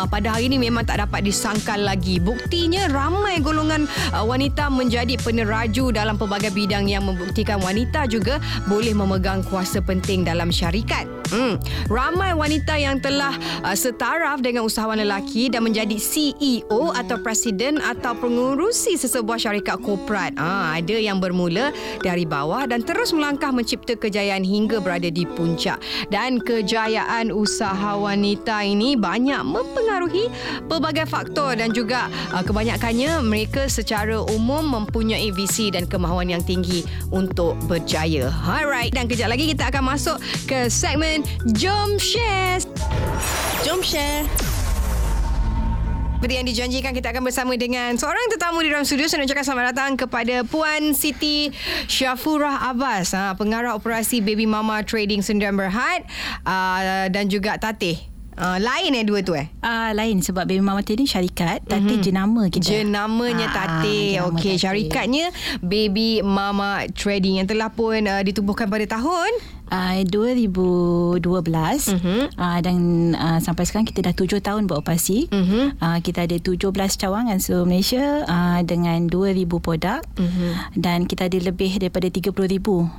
Uh, pada hari ini memang tak dapat disangkal lagi. Buktinya ramai golongan uh, wanita menjadi peneraju dalam pelbagai bidang yang membuktikan wanita juga boleh memegang kuasa penting dalam syarikat. Hmm. Ramai wanita yang telah uh, setaraf dengan usahawan lelaki dan menjadi CEO atau presiden atau pengurusi sesebuah syarikat korporat. Ah, ada yang bermula dari bawah dan terus melangkah mencipta kejayaan hingga berada di puncak. Dan kejayaan usaha wanita ini banyak mempengaruhi pelbagai faktor dan juga uh, kebanyakannya mereka secara umum mempunyai visi dan kemahuan yang tinggi untuk berjaya. Alright, dan kejap lagi kita akan masuk ke segmen Jom Share. Jom share. Seperti yang dijanjikan kita akan bersama dengan seorang tetamu di dalam studio. Saya nak ucapkan selamat datang kepada Puan Siti Syafurah Abbas, ha, pengarah operasi Baby Mama Trading Sdn Berhad uh, dan juga Tatih. Uh, lain eh dua tu eh? Uh, lain sebab Baby Mama Trading syarikat Tapi mm-hmm. jenama kita Jenamanya Ah, Tate. jenama Okey, syarikatnya Baby Mama Trading yang telah pun uh, ditubuhkan pada tahun uh, 2012 Mhm. uh, Dan uh, sampai sekarang kita dah 7 tahun beroperasi Mhm. uh, Kita ada 17 cawangan seluruh Malaysia uh, Dengan 2,000 produk Mhm. Dan kita ada lebih daripada 30,000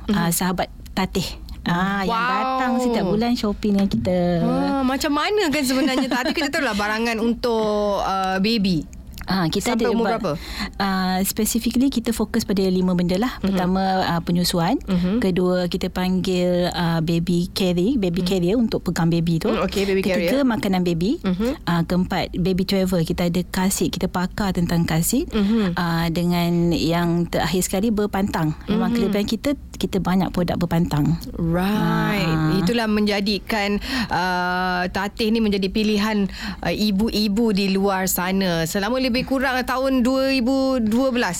uh, sahabat Tatih Ah, yang Wow. datang setiap bulan shopping dengan kita. Ah, macam mana kan sebenarnya Tadi kita tahu lah barangan untuk uh, baby Ah, kita Sampai ada umur berapa? Uh, specifically kita fokus pada lima benda lah. Pertama uh, penyusuan, Mhm. kedua kita panggil uh, baby carry, baby carrier untuk pegang baby tu. Hmm, okay, baby Ketiga carrier. makanan baby. Mhm. Uh, keempat baby travel, kita ada kasit, kita pakar tentang kasit. Mhm. Uh, dengan yang terakhir sekali berpantang. Memang Mhm. kelebihan kita kita banyak produk berpantang. Right. Ah. Itulah menjadikan uh, Tatih ni menjadi pilihan uh, ibu-ibu di luar sana. Selama lebih kurang tahun 2012.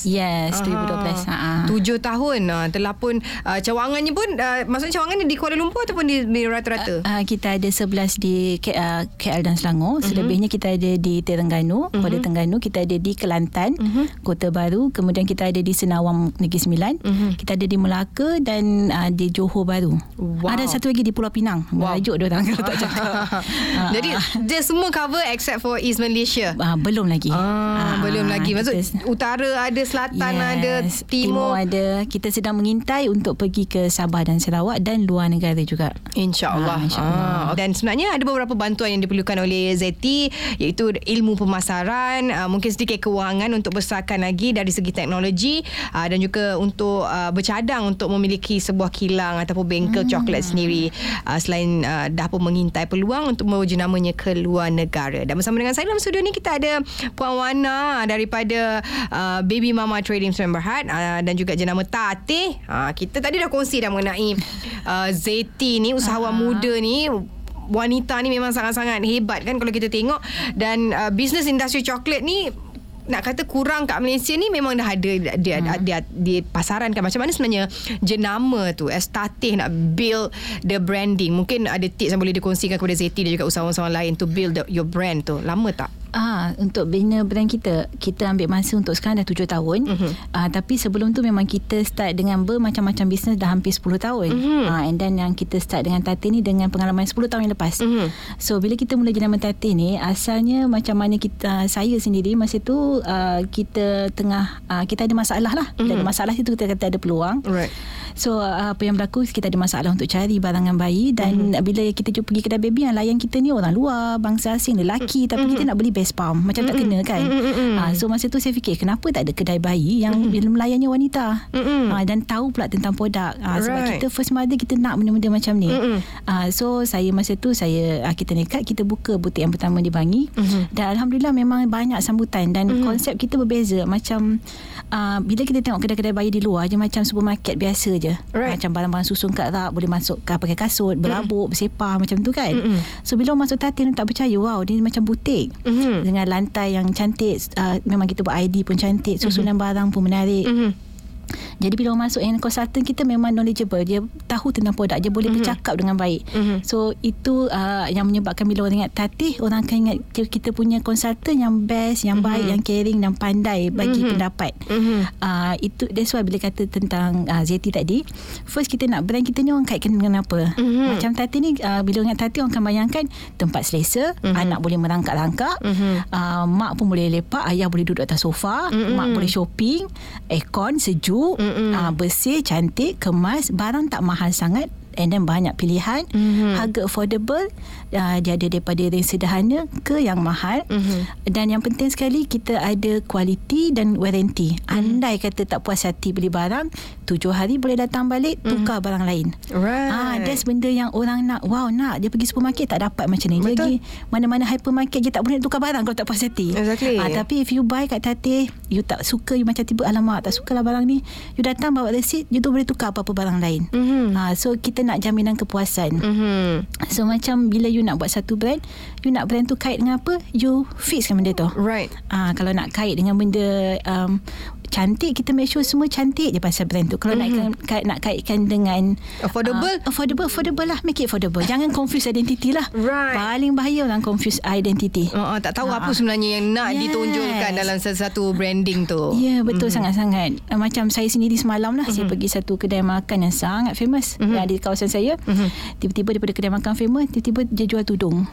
Yes, 2012. Ha. Ah. Tujuh tahun uh, telah pun uh, cawangannya pun uh, maksudnya cawangan di Kuala Lumpur ataupun di, di rata-rata? Uh, kita ada 11 di K, uh, KL dan Selangor. Selebihnya kita ada di Terengganu, uh-huh. Kota Terengganu, kita ada di Kelantan, uh-huh. Kota Baru, kemudian kita ada di Senawang Negeri Sembilan, uh-huh. kita ada di Melaka dan uh, di Johor Baru. Wow. Ada satu lagi di Pulau Pinang. Wow. Merajuk dia orang kalau tak cakap. Ah, Jadi dia semua cover except for East Malaysia. uh, belum lagi. Ah, belum lagi. Maksud kita- utara ada, selatan ada, Yes, timur. ada. Kita sedang mengintai untuk pergi ke Sabah dan Sarawak dan luar negara juga. InsyaAllah. Ah, insyaAllah. Ah, dan sebenarnya ada beberapa bantuan yang diperlukan oleh Zeti iaitu ilmu pemasaran, ah, mungkin sedikit kewangan untuk besarkan lagi dari segi teknologi ah, dan juga untuk ah, bercadang untuk memiliki sebuah kilang ataupun bengkel coklat sendiri ah, selain ah, dah pun mengintai peluang untuk membawa jenamanya ke luar negara. Dan bersama dengan saya dalam studio ni kita ada Puan Wana daripada ah, Baby Mama Trading Sdn Berhad ah, dan juga jenama Tatih. Ah, kita tadi dah kongsi dah mengenai uh, Zeti ni usahawan muda ni. Wanita ni memang sangat-sangat hebat kan kalau kita tengok. Dan uh, bisnes industri coklat ni nak kata kurang kat Malaysia ni memang dah ada dia hmm. dia di pasaran kan macam mana sebenarnya jenama tu as Tatih nak build the branding. Mungkin ada tips yang boleh dikongsikan kepada Zeti dan juga usahawan-usahawan lain to build the, your brand tu. Lama tak Ah, untuk bina brand kita, kita ambil masa untuk sekarang dah 7 tahun. Mhm. Uh-huh. Ah, tapi sebelum tu memang kita start dengan bermacam-macam bisnes dah hampir 10 tahun. Mhm. Ah, and then yang kita start dengan Tati ni dengan pengalaman 10 tahun yang lepas. Mhm. So bila kita mula jenama Tati ni, asalnya macam mana kita saya sendiri masa tu uh, kita tengah uh, kita ada masalah lah. Kita ada masalah situ kita kata ada peluang. right So uh, apa yang berlaku kita ada masalah untuk cari barangan bayi dan mm-hmm. bila kita jumpa pergi kedai baby yang layan kita ni orang luar, bangsa asing, lelaki mm-hmm. tapi kita nak beli best palm macam mm-hmm. tak kena kan. Mm-hmm. Uh, so masa tu saya fikir kenapa tak ada kedai bayi yang mm-hmm. melayani wanita Mm-mm. uh, dan tahu pula tentang produk. Uh, sebab Right. kita first mother kita nak benda-benda macam ni. Mm-mm. Uh, so saya masa tu saya uh, kita nekat kita buka butik yang pertama di Bangi Mhm. dan alhamdulillah memang banyak sambutan dan konsep kita berbeza macam uh, bila kita tengok kedai-kedai bayi di luar je macam supermarket biasa je. Right. Macam barang-barang susun kat rak boleh masuk ke pakai kasut, berabuk, bersepah macam tu kan. Mm-mm. So bila masuk tatin tak percaya wow dia macam butik. Mhm. Dengan lantai yang cantik uh, memang kita buat ID pun cantik, susunan barang pun menarik. Mhm. Jadi bila orang masuk yang consultant kita memang knowledgeable. Dia tahu tentang produk. Dia boleh mm-hmm. bercakap dengan baik. Mm-hmm. So itu uh, yang menyebabkan bila orang ingat Tatih, orang akan ingat kita punya consultant yang best, yang mm-hmm. baik, yang caring dan pandai bagi mm-hmm. pendapat. Mm-hmm. Uh, itu that's why bila kata tentang uh, Zeti tadi, first kita nak brand kita ni orang kaitkan dengan apa? Mm-hmm. Macam Tatih ni uh, bila orang ingat Tatih orang akan bayangkan tempat selesa, mm-hmm. anak boleh merangkak-rangkak, mm-hmm. uh, mak pun boleh lepak, ayah boleh duduk atas sofa, mm-hmm. mak boleh shopping, aircon sejuk, mm-hmm uh, bersih, cantik, kemas, barang tak mahal sangat and then banyak pilihan mm-hmm. harga affordable uh, dia ada daripada yang sederhana ke yang mahal mm-hmm. dan yang penting sekali kita ada kualiti dan warranty mm-hmm. andai kata tak puas hati beli barang tujuh hari boleh datang balik mm-hmm. tukar barang lain right. ah, that's benda yang orang nak wow nak dia pergi supermarket tak dapat macam ni lagi mana-mana hypermarket je tak boleh tukar barang kalau tak puas hati exactly. ah, tapi if you buy kat Tateh you tak suka you macam tiba alamak tak suka lah barang ni you datang bawa receipt you tu boleh tukar apa-apa barang lain mm-hmm. ah, so kita nak jaminan kepuasan. Mm-hmm. So macam bila you nak buat satu brand, you nak brand tu kait dengan apa, you fixkan benda tu. Right. Ah kalau nak kait dengan benda um, cantik kita make sure semua cantik je pasal brand tu kalau mm-hmm. nak kait, nak kaitkan dengan affordable uh, affordable affordable lah make it affordable jangan confuse identity lah right. paling bahaya orang confuse identity uh, uh, tak tahu uh, apa sebenarnya yang nak yes. ditonjolkan dalam satu branding tu ya yeah, betul mm-hmm. sangat-sangat uh, macam saya sendiri semalam lah mm-hmm. saya pergi satu kedai makan yang sangat famous mm-hmm. yang di kawasan saya mm-hmm. tiba-tiba daripada kedai makan famous tiba-tiba dia jual tudung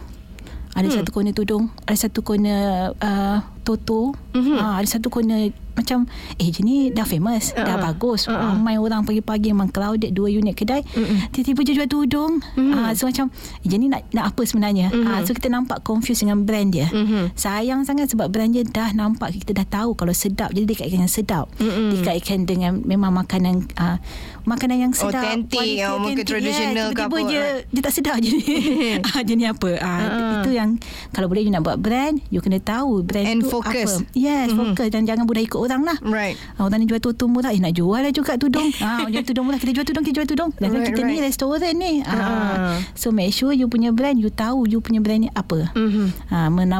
ada hmm. satu corner tudung ada satu corner uh, toto mm-hmm. uh, ada satu corner macam eh je ni dah famous uh-huh. dah bagus uh-huh. ramai orang pagi-pagi memang crowded dua unit kedai uh-huh. tiba-tiba je jual tudung uh-huh. uh, so macam eh, je ni nak, nak apa sebenarnya uh-huh. uh, so kita nampak confused dengan brand dia uh-huh. sayang sangat sebab brand dia dah nampak kita dah tahu kalau sedap jadi dikaitkan dengan sedap uh-huh. dikaitkan dengan memang makanan uh, makanan yang sedap authentic yang mungkin tradisional yeah, tiba-tiba ke apa je, dia tak sedap je ni uh, je ni apa uh, uh-huh. itu yang kalau boleh you nak buat brand you kena tahu brand And tu focus. apa yes uh-huh. fokus dan jangan mudah ikut orang lah. Right. Ha, orang ni jual tudung murah. Eh nak jual lah juga tudung. ha, jual tudung murah. Kita jual tudung, kita jual tudung. Dan right, kita right. ni restoran ni. Ha, uh. So make sure you punya brand, you tahu you punya brand ni apa. Mm-hmm. Ha,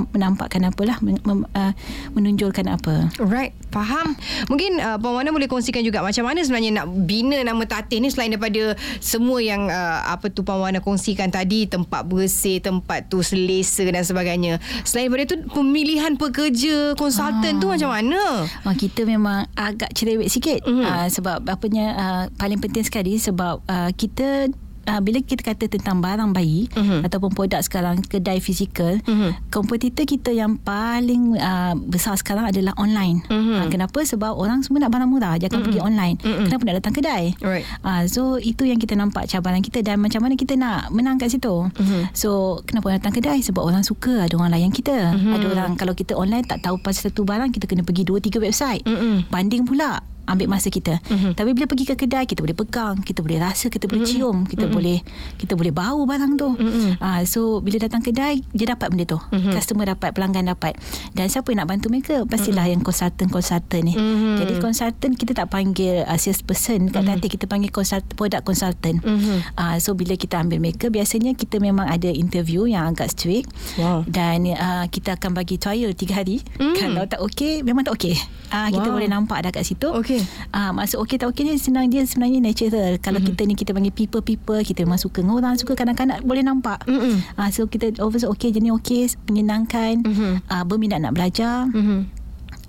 menampakkan apalah. Men, mem, uh, menunjulkan apa. Right. Faham. Mungkin uh, Puan Wana boleh kongsikan juga macam mana sebenarnya nak bina nama Tatih ni selain daripada semua yang uh, apa tu Puan Wana kongsikan tadi. Tempat bersih, tempat tu selesa dan sebagainya. Selain daripada tu pemilihan pekerja konsultan ha. tu macam mana? Ha, kita memang agak cerewet sikit mm-hmm. uh, sebab apanya uh, paling penting sekali sebab uh, kita uh, bila kita kata tentang barang bayi uh-huh. ataupun produk sekarang kedai fizikal uh-huh. kompetitor kita yang paling uh, besar sekarang adalah online uh-huh. uh, kenapa sebab orang semua nak barang murah jangan uh-huh. pergi online uh-huh. kenapa nak datang kedai right. uh, so itu yang kita nampak cabaran kita dan macam mana kita nak menang kat situ uh-huh. so kenapa datang kedai sebab orang suka ada orang layan kita uh-huh. ada orang kalau kita online tak tahu pasal satu barang kita kena pergi 2 3 website uh-huh. banding pula ambil masa kita. Mm-hmm. Tapi bila pergi ke kedai kita boleh pegang, kita boleh rasa, kita boleh mm-hmm. cium, kita mm-hmm. boleh kita boleh bau barang tu. Mm-hmm. Uh, so bila datang kedai dia dapat benda tu. Mm-hmm. Customer dapat, pelanggan dapat. Dan siapa yang nak bantu mereka? Pastilah mm-hmm. yang konsultan-konsultan ni. Mm-hmm. Jadi konsultan kita tak panggil uh, sales person kat mm-hmm. nanti kita panggil konsult produk konsultan. Mm-hmm. Uh, so bila kita ambil mereka biasanya kita memang ada interview yang agak strict. Wow. Dan uh, kita akan bagi trial 3 hari. Mm. Kalau tak okey memang tak okey. Uh, wow. kita boleh nampak dah kat situ. Okay. Ah, masuk okey tak okey ni senang dia sebenarnya natural. Kalau mm-hmm. kita ni kita panggil people people, kita memang suka dengan orang, suka kanak-kanak boleh nampak. Mm-hmm. Ah, so kita over okey je ni okey, menyenangkan, mm-hmm. ah, berminat nak belajar. Mm-hmm.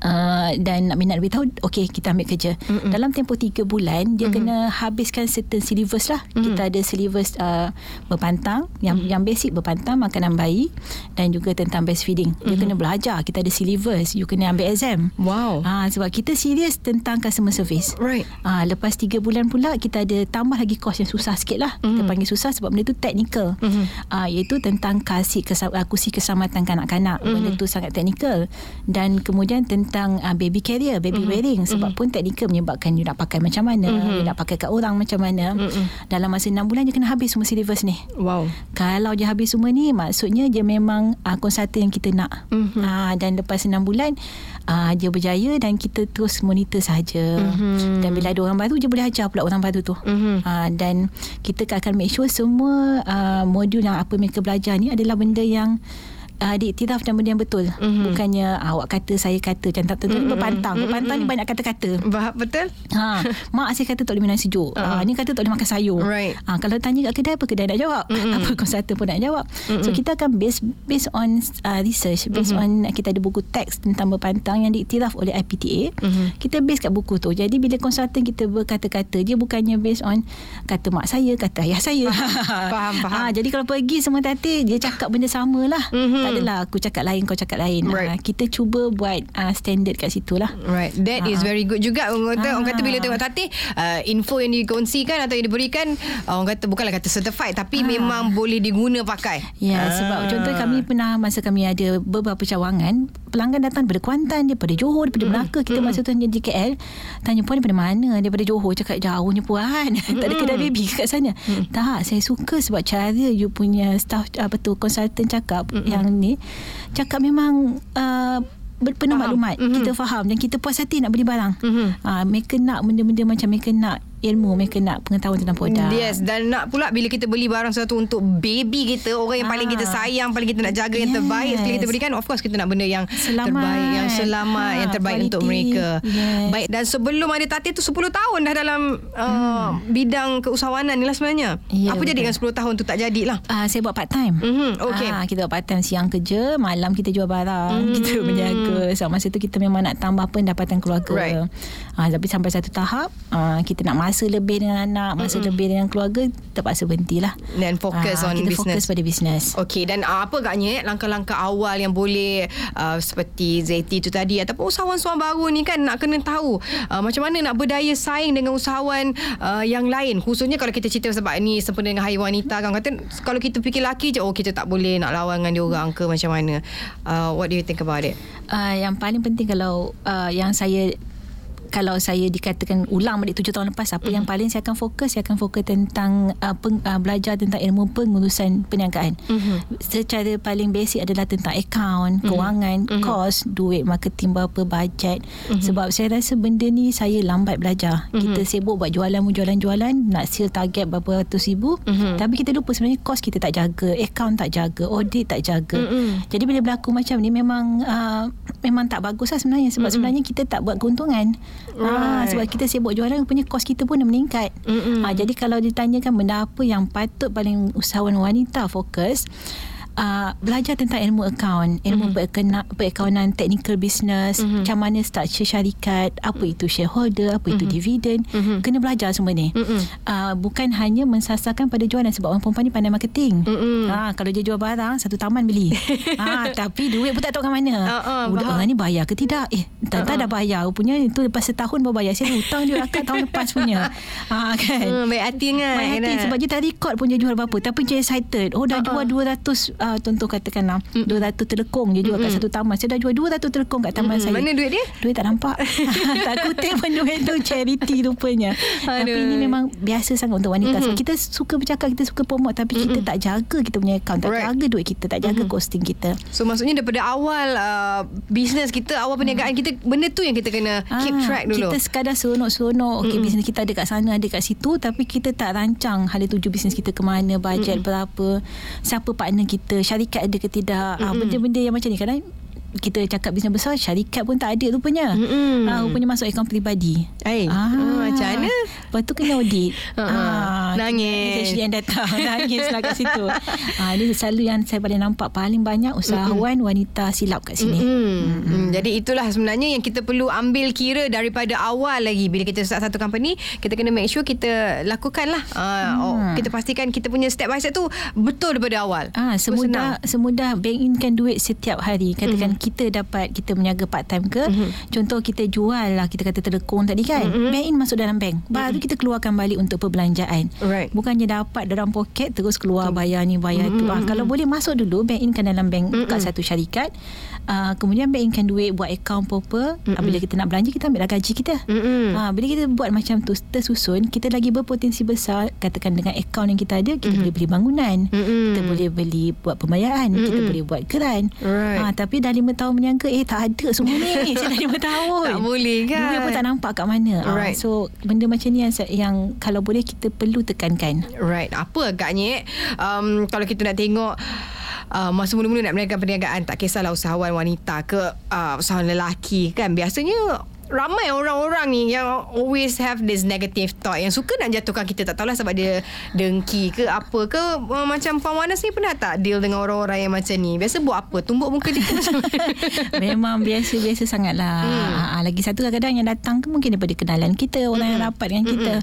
Uh, dan nak minat lebih tahu okey kita ambil kerja mm-hmm. dalam tempoh 3 bulan dia mm-hmm. kena habiskan certain syllabus lah mm-hmm. kita ada syllabus uh, berpantang yang mm-hmm. yang basic berpantang makanan bayi dan juga tentang breastfeeding mm-hmm. dia kena belajar kita ada syllabus you kena ambil exam wow uh, sebab kita serius tentang customer service right uh, lepas 3 bulan pula kita ada tambah lagi kos yang susah sikit lah mm-hmm. kita panggil susah sebab benda tu technical mm-hmm. uh, iaitu tentang kasih kesam- kursi keselamatan kanak-kanak mm-hmm. benda tu sangat technical dan kemudian tentang tentang uh, baby carrier, baby mm-hmm. wearing sebab mm-hmm. pun teknikal menyebabkan you nak pakai macam mana, mm-hmm. you nak pakai kat orang macam mana. Mm-hmm. Dalam masa 6 bulan je kena habis semua syllabus ni. Wow. Kalau dia habis semua ni maksudnya dia memang uh, konsultan yang kita nak. Mm-hmm. Uh, dan lepas 6 bulan uh, dia berjaya dan kita terus monitor saja. Mm-hmm. Dan bila ada orang baru dia boleh ajar pula orang baru tu. Mm-hmm. Uh, dan kita akan make sure semua uh, modul yang apa mereka belajar ni adalah benda yang uh, diiktiraf dan benda yang betul. Mm-hmm. Bukannya uh, awak kata saya kata macam tak tentu mm-hmm. berpantang. Berpantang mm-hmm. ni banyak kata-kata. Bah, betul? Ha, mak saya kata tak boleh minum sejuk. Uh-huh. Uh, ni kata tak boleh makan sayur. Right. Uh, kalau tanya kat kedai apa kedai nak jawab? Mm-hmm. apa konsultan pun nak jawab. Mm-hmm. So kita akan base based on uh, research, based mm-hmm. on kita ada buku teks tentang berpantang yang diiktiraf oleh IPTA. Mm-hmm. Kita base kat buku tu. Jadi bila konsultan kita berkata-kata, dia bukannya based on kata mak saya, kata ayah saya. Faham, faham. Ha, jadi kalau pergi semua tadi dia cakap benda sama lah. Mm-hmm. Tak adalah aku cakap lain, kau cakap lain. Right. Ha, kita cuba buat uh, standard kat situ lah. Right. That is Ah. very good juga. Orang kata, Ah. orang kata bila tengok Tati, uh, info yang dikongsikan atau yang diberikan, uh, orang kata bukanlah kata certified tapi Ah. memang boleh diguna pakai. Ya, Ah. sebab contoh kami pernah masa kami ada beberapa cawangan, pelanggan datang daripada Kuantan, daripada Johor, daripada Melaka. Kita masa tu di KL, tanya puan daripada mana? Daripada Johor. Cakap jauhnya puan. tak ada kedai baby kat sana. Tak, saya suka sebab cara you punya staff apa tu konsultan cakap yang ni cakap memang uh, berpenuh Faham. maklumat. Mhm. Kita faham dan kita puas hati nak beli barang. Mhm. Ah, mereka nak benda-benda macam mereka nak ilmu, mereka nak pengetahuan tentang produk. Yes dan nak pula bila kita beli barang sesuatu untuk baby kita orang yang paling Ah. kita sayang paling kita nak jaga yang Yes. terbaik sekali kita berikan of course kita nak benda yang Selamat. terbaik yang selamat Ha, yang terbaik quality. untuk mereka Yes. baik dan sebelum ada Tati tu 10 tahun dah dalam uh, bidang keusahawanan ni lah sebenarnya Hmm. Ya, apa jadi dengan 10 tahun tu tak jadilah Ah, saya buat part time. Mhm, okey. Ah, kita buat part time siang kerja, malam kita jual barang, Mhm. kita menjaga. So masa tu kita memang nak tambah pendapatan keluarga. Right. Ah, tapi sampai satu tahap, ah, kita nak masa lebih dengan anak, masa lebih dengan keluarga, terpaksa berhentilah. dan fokus Ah, on kita business. fokus pada bisnes. Okey dan uh, apa agaknya eh, langkah-langkah awal yang boleh uh, seperti Zaiti tu tadi ataupun usahawan-usahawan baru ni kan nak kena tahu uh, macam mana nak berdaya saing dengan usahawan uh, yang lain. Khususnya kalau kita cerita sebab ni sempena dengan hari wanita kan kata kalau kita fikir laki je oh kita tak boleh nak lawan dengan dia orang ke macam mana. Uh, what do you think about it? Uh, yang paling penting kalau uh, yang saya kalau saya dikatakan ulang balik tujuh tahun lepas apa mm-hmm. yang paling saya akan fokus saya akan fokus tentang uh, peng, uh, belajar tentang ilmu pengurusan perniagaan Mhm. secara paling basic adalah tentang akaun kewangan Mhm. kos duit marketing berapa bajet sebab saya rasa benda ni saya lambat belajar kita sibuk buat jualan jualan-jualan nak sale target berapa ratus ribu Mhm. tapi kita lupa sebenarnya kos kita tak jaga akaun tak jaga audit tak jaga Mhm. jadi bila berlaku macam ni memang uh, memang tak bagus lah sebenarnya sebab mm-hmm. sebenarnya kita tak buat keuntungan. Ah Right. sebab kita sibuk jualan punya kos kita pun dah meningkat. Mm-mm. Ah jadi kalau ditanyakan benda apa yang patut paling usahawan wanita fokus Uh, belajar tentang ilmu akaun, ilmu mm-hmm. berakaunan technical business, mm-hmm. macam mana structure syarikat, apa itu shareholder, apa itu Mhm. dividen, Mhm. kena belajar semua ni. Mm-mm. Uh, bukan hanya mensasarkan pada jualan sebab orang perempuan ni pandai marketing. Mm-mm. Ha, kalau dia jual barang satu taman beli. ha, tapi duit pun tak tahu kat mana. Ah, ah, Budak faham. orang ni bayar ke tidak? Eh, tak uh, dah bayar. Punya itu lepas setahun baru bayar. Saya hutang dia akad tahun lepas punya. Ha, kan? Hmm, baik hati kan Baik hati sebab dia tak record pun dia jual berapa tapi dia excited oh dah Ah, jual 200 uh, contoh katakanlah 200 telekong dia jual kat satu taman. Saya dah jual 200 telekong kat taman Mm-mm. saya. Mana duit dia? duit tak nampak. Tak kutip pun duit tu charity rupanya. Tapi Aduh. ini memang biasa sangat untuk wanita. Sebab kita suka bercakap kita suka promote tapi kita tak jaga kita punya account. Tak Right. jaga duit kita tak jaga costing kita. So maksudnya daripada awal uh, Bisnes kita Awal perniagaan kita Benda tu yang kita kena Keep Ah, track dulu. Kita sekadar seronok-seronok. Okey Mm-mm. bisnes kita ada kat sana Ada kat situ Tapi kita tak rancang Hala tuju bisnes kita ke mana Bajet berapa Siapa partner kita Syarikat ada ke tidak. Ah, Benda-benda yang macam ni Kadang kita cakap bisnes besar Syarikat pun tak ada rupanya Mm-mm. ah, Rupanya masuk akaun peribadi Eh, ah, macam mana? Lepas tu kena audit Ha, Ah, nangis. Actually yang datang Nangis lah kat situ ah, Dia selalu yang saya paling nampak Paling banyak usahawan wanita silap kat sini Mm-mm. Mm. Jadi itulah sebenarnya yang kita perlu ambil kira daripada awal lagi bila kita start satu company kita kena make sure kita lakukanlah uh, oh, kita pastikan kita punya step by step tu betul daripada awal. Ah, semudah semudah bank inkan duit setiap hari. Katakan mm-hmm. Kita dapat kita meniaga part time ke. Mhm. Mm-hmm. Contoh kita jual lah kita kata telekong tadi kan. Mm-hmm. Bank in masuk dalam bank. Baru mm-hmm. kita keluarkan balik untuk perbelanjaan. Right. Bukannya dapat dalam poket terus keluar bayar ni bayar mm-hmm. tu. Ah, kalau boleh masuk dulu bank in kan dalam bank mm-hmm. kat satu syarikat. Ah, kemudian bank inkan duit buat account. Mm-hmm. Ah, bila kita nak belanja kita ambil dah gaji kita. Mm-mm. Ha, bila kita buat macam tu tersusun, kita lagi berpotensi besar katakan dengan akaun yang kita ada, kita mm-hmm. boleh beli bangunan, Mm-mm. kita boleh beli buat pembayaran, mm-hmm. kita boleh buat geran. Right. Ha, tapi dah lima tahun menyangka, eh tak ada semua ni. Saya dah lima tahun. Tak boleh kan? Duit pun tak nampak kat mana. Ha, Right. so benda macam ni yang, yang kalau boleh kita perlu tekankan. Right. Apa agaknya eh? um, kalau kita nak tengok uh, masa mula-mula nak meniaga perniagaan tak kisahlah usahawan wanita ke uh, usahawan lelaki kan. Biasanya ramai orang-orang ni yang always have this negative thought yang suka nak jatuhkan kita tak tahulah sebab dia dengki ke apa ke uh, macam Puan Wanas ni pernah tak deal dengan orang-orang yang macam ni biasa buat apa tumbuk muka dia macam Memang biasa-biasa sangatlah. Hmm. Ha, lagi satu kadang-kadang yang datang tu mungkin daripada kenalan kita, orang Hmm. yang rapat dengan kita.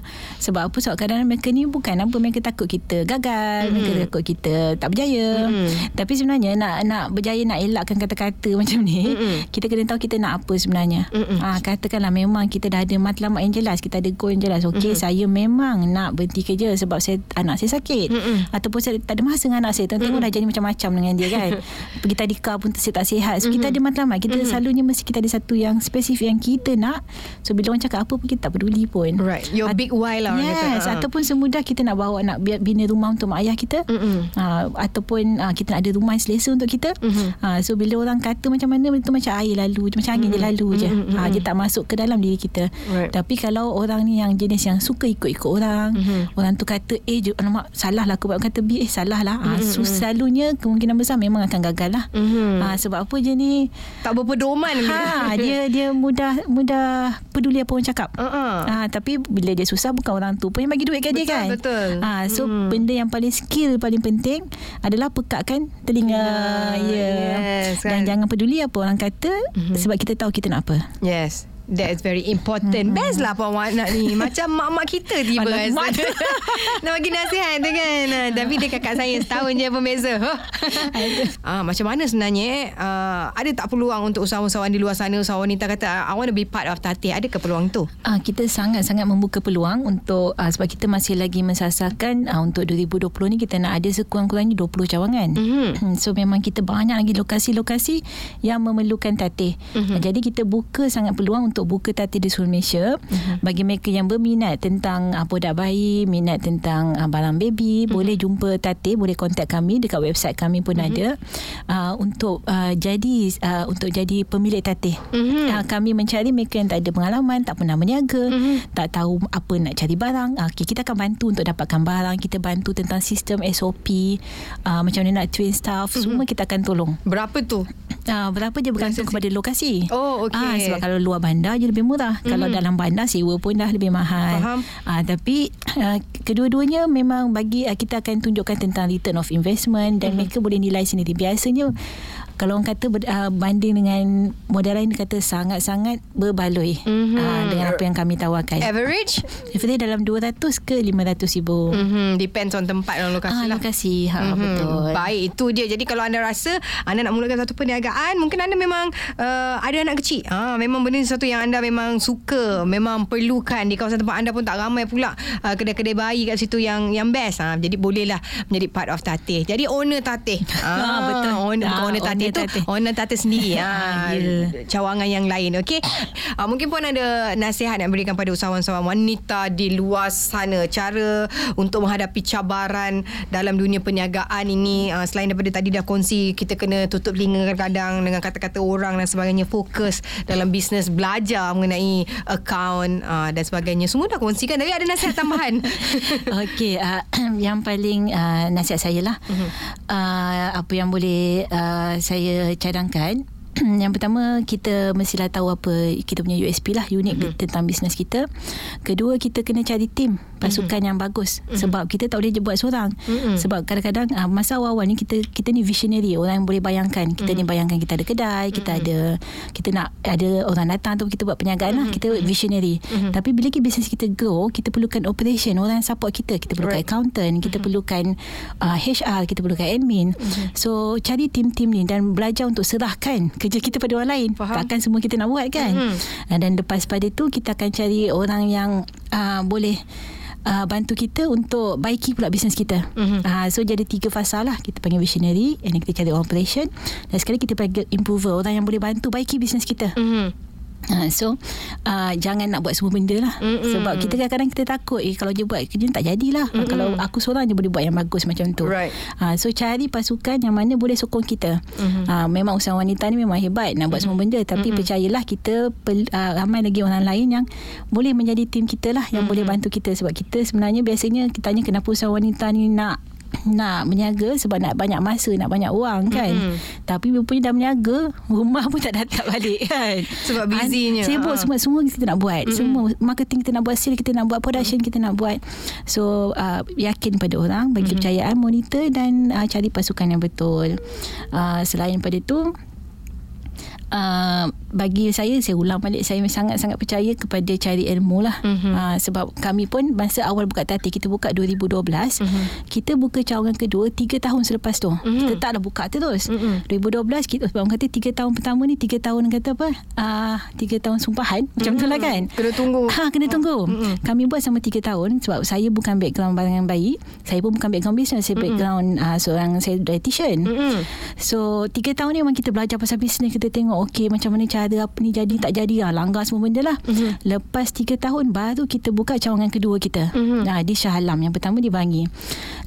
Sebab apa? Sebab kadang-kadang mereka ni bukan apa mereka takut kita gagal, mereka takut kita tak berjaya. Hmm. Tapi sebenarnya nak nak berjaya nak elakkan kata-kata macam ni, kita kena tahu kita nak apa sebenarnya. Ha, katakanlah memang kita dah ada matlamat yang jelas, kita ada goal yang jelas. Okey, saya memang nak berhenti kerja sebab saya anak saya sakit. Ataupun saya tak ada masa dengan anak saya. Tengok dah jadi macam-macam dengan dia kan. Pergi tadika pun saya tak sihat. So kita ada matlamat. Kita selalunya mesti kita ada satu yang spesifik yang kita nak. So bila orang cakap apa pun kita tak peduli pun. right your big why lah orang Yes, kata Ah. ataupun semudah kita nak bawa nak bina rumah untuk mak ayah kita. Mm-mm. Ha, ataupun ha, kita nak ada rumah yang selesa untuk kita. Mhm. Ha, so bila orang kata macam mana itu macam air lalu, macam angin je lalu je. Ha, dia tak masuk ke dalam diri kita. Right. Tapi kalau orang ni yang jenis yang suka ikut-ikut orang, Mhm. orang tu kata A je, alamak salah lah aku buat kata B, eh salah lah. Ha, so selalunya kemungkinan besar memang akan gagal lah. Mhm. Ha, sebab apa je ni? tak berpedoman Ha, dia dia mudah mudah peduli apa orang cakap. uh-uh. Ah, tapi bila dia susah bukan orang tu pun yang bagi duit kat dia kan. betul. Ah, so Hmm. benda yang paling skill paling penting adalah pekatkan telinga. Ya. Yeah, yes, Dan kan. jangan peduli apa orang kata Mhm. sebab kita tahu kita nak apa. Yes. That is very important. Best lah Puan Wan nak ni. Macam mak-mak kita tiba rasa. mak. nak bagi nasihat tu kan. Ah, Tapi dia kakak saya setahun je pembeza. ah, macam mana sebenarnya eh? Ah, ada tak peluang untuk usahawan-usahawan di luar sana, usahawan wanita kata, I want to be part of Tatih. Ada ke peluang tu? Ah, kita sangat-sangat membuka peluang untuk ah, sebab kita masih lagi mensasarkan ah, untuk 2020 ni kita nak ada sekurang-kurangnya 20 cawangan. Mhm. So memang kita banyak lagi lokasi-lokasi yang memerlukan tatih. Mhm. Jadi kita buka sangat peluang untuk buka tatih di seluruh Malaysia Mhm. bagi mereka yang berminat tentang uh, produk bayi, minat tentang uh, barang baby, Mhm. boleh jumpa tatih, boleh kontak kami dekat website kami pun ada uh, untuk uh, jadi uh, untuk jadi pemilik tatih. Mhm. Uh, kami mencari mereka yang tak ada pengalaman, tak pernah berniaga, Mhm. tak tahu apa nak cari barang. Uh, okay, kita akan bantu untuk dapatkan barang, kita bantu tentang sistem SOP, uh, macam mana nak train staff, semua kita akan tolong. Berapa tu? Uh, berapa je bergantung kepada lokasi. Oh, okey. Ah, sebab kalau luar bandar je lebih murah. Mm-hmm. Kalau dalam bandar sewa pun dah lebih mahal. Faham. Ah, tapi uh, kedua-duanya memang bagi uh, kita akan tunjukkan tentang return of investment dan mm-hmm. mereka boleh nilai sendiri. Biasanya kalau orang kata ber, uh, banding dengan modal lain kata sangat-sangat berbaloi Mhm. uh, dengan apa yang kami tawarkan. Average? Average dalam 200 ke 500 ribu. Mm-hmm. Depends on tempat dan lokasi Ah, lah. lokasi. Ha, Mhm. betul. Baik, itu dia. Jadi kalau anda rasa anda nak mulakan satu perniagaan, mungkin anda memang uh, ada anak kecil. Ah, memang benda ni satu yang anda memang suka, memang perlukan di kawasan tempat anda pun tak ramai pula uh, kedai-kedai bayi kat situ yang yang best. Ah, jadi bolehlah menjadi part of Tatih. Jadi owner Tatih. Ah, betul. Owner, Ah, owner Tatih owner tu, Tatih. owner Tatih sendiri. ah, Ya. cawangan yang lain. Okey. Uh, mungkin pun ada nasihat nak berikan pada usahawan-usahawan wanita di luar sana cara untuk menghadapi cabaran dalam dunia perniagaan ini uh, selain daripada tadi dah kongsi kita kena tutup telinga kadang-kadang dengan kata-kata orang dan sebagainya fokus dalam bisnes belajar mengenai account uh, dan sebagainya semua dah kongsikan tapi ada nasihat tambahan Okey, uh, yang paling uh, nasihat saya lah. Uh-huh. Uh, apa yang boleh uh, saya cadangkan yang pertama kita mestilah tahu apa kita punya USP lah unik Mhm. mm-hmm. tentang bisnes kita. Kedua kita kena cari tim pasukan mm-hmm. yang bagus mm-hmm. sebab kita tak boleh je buat seorang. Mhm. Mm-hmm. Sebab kadang-kadang uh, masa awal-awal ni kita kita ni visionary orang yang boleh bayangkan. Kita mm-hmm. ni bayangkan kita ada kedai, kita mm-hmm. ada kita nak ada orang datang tu kita buat perniagaan mm-hmm. lah. Kita visionary. Mm-hmm. Tapi bila kita bisnes kita grow, kita perlukan operation, orang yang support kita. Kita perlukan Right. accountant, kita mm-hmm. perlukan uh, HR, kita perlukan admin. Mm-hmm. So cari tim-tim ni dan belajar untuk serahkan kerja kita pada orang lain. Faham. Takkan semua kita nak buat kan? Mhm. Uh, dan lepas pada tu kita akan cari orang yang uh, boleh Uh, bantu kita untuk baiki pula bisnes kita. Mhm. Uh, so jadi tiga fasa lah. Kita panggil visionary, and kita cari operation dan sekali kita panggil improver, orang yang boleh bantu baiki bisnes kita. Mhm. Ha, so uh, jangan nak buat semua benda lah Mm-mm. Sebab kita kadang-kadang kita takut eh, Kalau dia buat kerja tak jadilah Mm-mm. Kalau aku seorang je boleh buat yang bagus macam tu Right. ha, So cari pasukan yang mana boleh sokong kita Mhm. ha, Memang usahawan wanita ni memang hebat Nak buat semua benda Tapi percayalah kita pel, uh, Ramai lagi orang lain yang Boleh menjadi tim kita lah Yang boleh bantu kita Sebab kita sebenarnya biasanya Kita tanya kenapa usahawan wanita ni nak nak berniaga sebab nak banyak masa, nak banyak wang kan. Mm-hmm. Tapi rupanya dah berniaga, rumah pun tak datang balik kan. Sebab busynya. Sibuk Ha. semua semua kita nak buat. Mm-hmm. Semua marketing kita nak buat, sale kita nak buat, production kita nak buat. So uh, yakin pada orang, bagi mm-hmm. kepercayaan, monitor dan uh, cari pasukan yang betul. Uh, selain pada itu Uh, bagi saya saya ulang balik saya sangat-sangat percaya kepada cari ilmu lah mm-hmm. uh, sebab kami pun masa awal buka tati kita buka 2012 mm-hmm. kita buka cawangan kedua 3 tahun selepas tu mm-hmm. kita taklah buka terus mm-hmm. 2012 kita sebab orang kata 3 tahun pertama ni 3 tahun kata apa uh, 3 tahun sumpahan macam Mm-mm. tu lah kan Kena tunggu. ha, kena tunggu Mm-mm. kami buat sama 3 tahun sebab saya bukan background barangan bayi saya pun bukan background bisnes saya background uh, seorang saya dietitian Mm-mm. So tiga tahun ni memang kita belajar pasal bisnes Kita tengok okey macam mana cara apa ni jadi tak jadi lah. Langgar semua benda lah. Mhm. Lepas tiga tahun baru kita buka cawangan kedua kita. Mhm. Nah di Shah Alam. Yang pertama di Bangi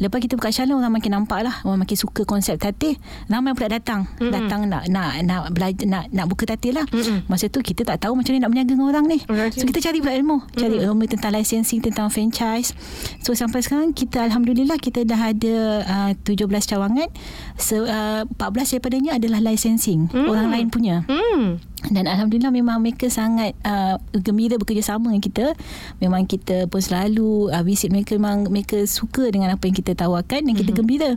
Lepas kita buka Alam Orang makin nampak lah. Orang makin suka konsep tatih Ramai pula datang. Mhm. Datang nak nak nak belajar nak, nak buka tatih lah. Mhm. Masa tu kita tak tahu macam mana nak berniaga dengan orang ni. Alright. So kita cari pula ilmu. Cari ilmu tentang licensing Tentang franchise. So sampai sekarang Kita Alhamdulillah Kita dah ada uh, 17 cawangan. So, uh, 14 daripadanya adalah licensing. Orang lain punya. Hmm. dan Alhamdulillah memang mereka sangat uh, gembira bekerjasama dengan kita. Memang kita pun selalu uh, visit mereka. Memang mereka suka dengan apa yang kita tawarkan dan kita gembira.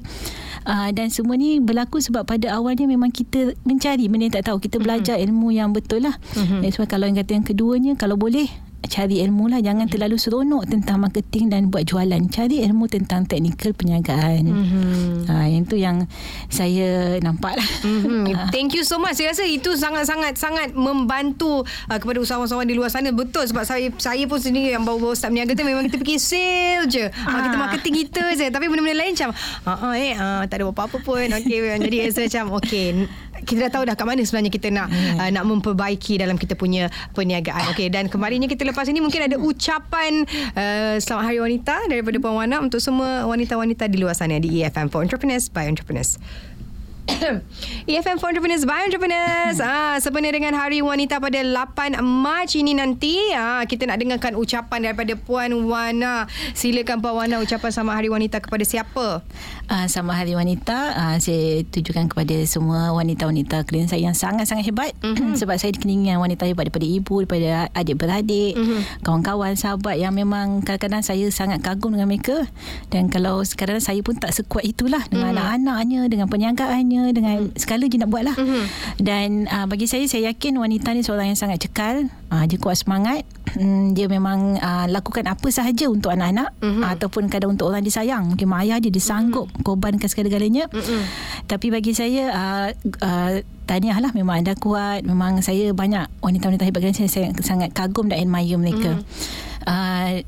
Uh, dan semua ni berlaku sebab pada awalnya memang kita mencari benda yang tak tahu. Kita belajar ilmu yang betul lah. Dan sebab kalau yang kata yang keduanya kalau boleh cari ilmu lah jangan terlalu seronok tentang marketing dan buat jualan cari ilmu tentang teknikal perniagaan Mhm. ha, yang tu yang saya nampak lah Mhm. Thank you so much. Saya rasa itu sangat-sangat sangat membantu uh, kepada usahawan-usahawan di luar sana. Betul sebab saya saya pun sendiri yang baru-baru start berniaga tu memang kita fikir sale je. Ah. kita marketing kita je. Tapi benda-benda lain macam uh, eh uh, tak ada apa-apa pun. Okey jadi rasa macam okey kita dah tahu dah kat mana sebenarnya kita nak Hmm. uh, nak memperbaiki dalam kita punya perniagaan. Okey dan kemarinnya kita lepas ini mungkin ada ucapan uh, selamat hari wanita daripada Puan Wana untuk semua wanita-wanita di luar sana di EFM for Entrepreneurs by Entrepreneurs. EFM for Entrepreneurs by Entrepreneurs. Ah, sempena dengan Hari Wanita pada 8 Mac ini nanti, ah, kita nak dengarkan ucapan daripada Puan Wana. Silakan Puan Wana ucapan selamat Hari Wanita kepada siapa? Uh, sama Hari Wanita uh, Saya tujukan kepada semua wanita-wanita klien saya yang sangat-sangat hebat mm-hmm. Sebab saya dikelilingi dengan wanita hebat daripada ibu, daripada adik-beradik mm-hmm. Kawan-kawan, sahabat yang memang kadang-kadang saya sangat kagum dengan mereka Dan kalau sekarang saya pun tak sekuat itulah Dengan mm-hmm. anak-anaknya, dengan perniagaannya, dengan mm-hmm. segala je nak buat lah mm-hmm. Dan uh, bagi saya, saya yakin wanita ni seorang yang sangat cekal uh, Dia kuat semangat mm, Dia memang uh, lakukan apa sahaja untuk anak-anak mm-hmm. Ataupun kadang untuk orang disayang Mungkin mak ayah dia, dia sanggup mm-hmm. korbankan segala-galanya mm-hmm. Tapi bagi saya uh, uh, Tahniah lah memang anda kuat Memang saya banyak wanita-wanita hebat Saya sangat, sangat kagum dan admire mereka mm. Uh,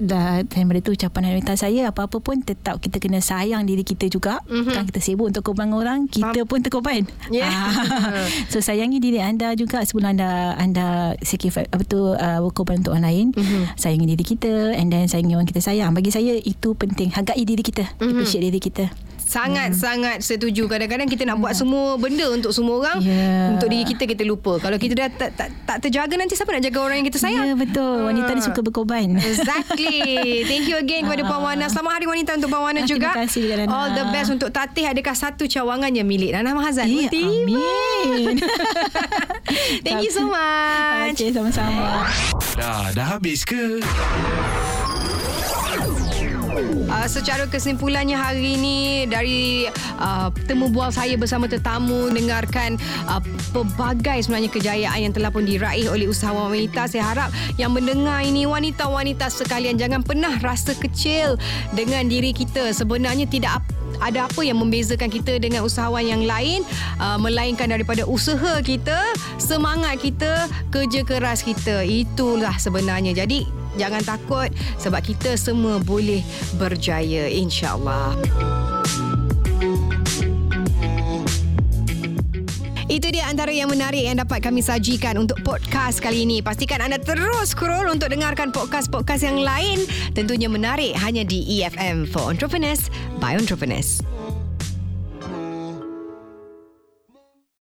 dah, daripada tu ucapan wanita saya Apa-apa pun tetap kita kena sayang diri kita juga. Mm-hmm. Kan kita sibuk untuk korban orang Kita pun terkorban. Yeah. Ah, So sayangi diri anda juga Sebelum anda Anda sacrifice Apa tu uh, Berkorban untuk orang lain. Mm-hmm. Sayangi diri kita And then sayangi orang kita sayang. Bagi saya itu penting. Hargai diri kita. Mm-hmm. Appreciate diri kita Sangat-sangat setuju. Kadang-kadang kita nak buat semua benda untuk semua orang. Ya. Untuk diri kita, kita lupa. Kalau kita dah tak, tak, tak terjaga, nanti siapa nak jaga orang yang kita sayang? Ya betul Wanita ni Ah. suka berkorban Exactly. Thank you again kepada Puan Wana. Selamat Hari Wanita untuk Puan Wana Ah, juga. terima kasih, Nana. All the best untuk Tatih. Adakah satu cawangan yang milik Nana Mahazan? Ya, Tiba. amin. Thank you so much. Okay sama-sama Dah, dah habis ke? Uh, secara kesimpulannya hari ini dari uh, temu bual saya bersama tetamu dengarkan uh, pelbagai sebenarnya kejayaan yang telah pun diraih oleh usahawan wanita. Saya harap yang mendengar ini wanita-wanita sekalian jangan pernah rasa kecil dengan diri kita. Sebenarnya tidak ap- ada apa yang membezakan kita dengan usahawan yang lain uh, melainkan daripada usaha kita, semangat kita, kerja keras kita. Itulah sebenarnya. Jadi jangan takut sebab kita semua boleh berjaya insya-Allah. Itu dia antara yang menarik yang dapat kami sajikan untuk podcast kali ini. Pastikan anda terus scroll untuk dengarkan podcast-podcast yang lain. Tentunya menarik hanya di EFM for Entrepreneurs by Entrepreneurs.